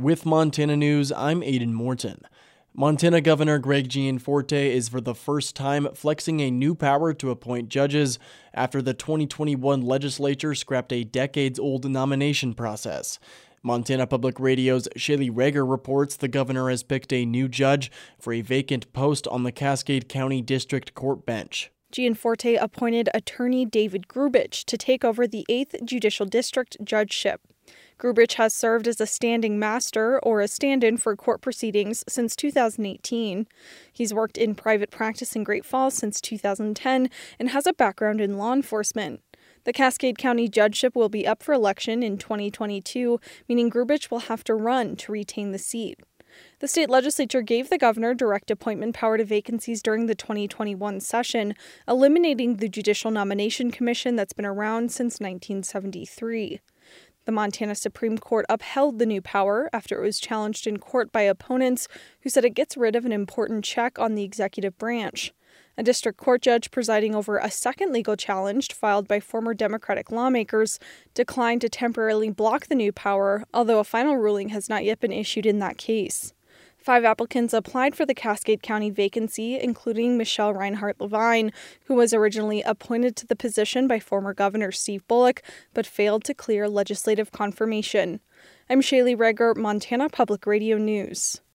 With Montana News, I'm Aiden Morton. Montana Governor Greg Gianforte is for the first time flexing a new power to appoint judges after the 2021 legislature scrapped a decades old nomination process. Montana Public Radio's Shaylee Ragar reports the governor has picked a new judge for a vacant post on the Cascade County District Court bench. Gianforte appointed attorney David Grubich to take over the 8th Judicial District judgeship. Grubich has served as a standing master or a stand in for court proceedings since 2018. He's worked in private practice in Great Falls since 2010 and has a background in law enforcement. The Cascade County judgeship will be up for election in 2022, meaning Grubich will have to run to retain the seat. The state legislature gave the governor direct appointment power to vacancies during the 2021 session, eliminating the Judicial Nomination Commission that's been around since 1973. The Montana Supreme Court upheld the new power after it was challenged in court by opponents who said it gets rid of an important check on the executive branch. A district court judge presiding over a second legal challenge filed by former Democratic lawmakers declined to temporarily block the new power, although a final ruling has not yet been issued in that case. Five applicants applied for the Cascade County vacancy, including Michelle Reinhart Levine, who was originally appointed to the position by former Governor Steve Bullock but failed to clear legislative confirmation. I'm Shaylee Ragar, Montana Public Radio News.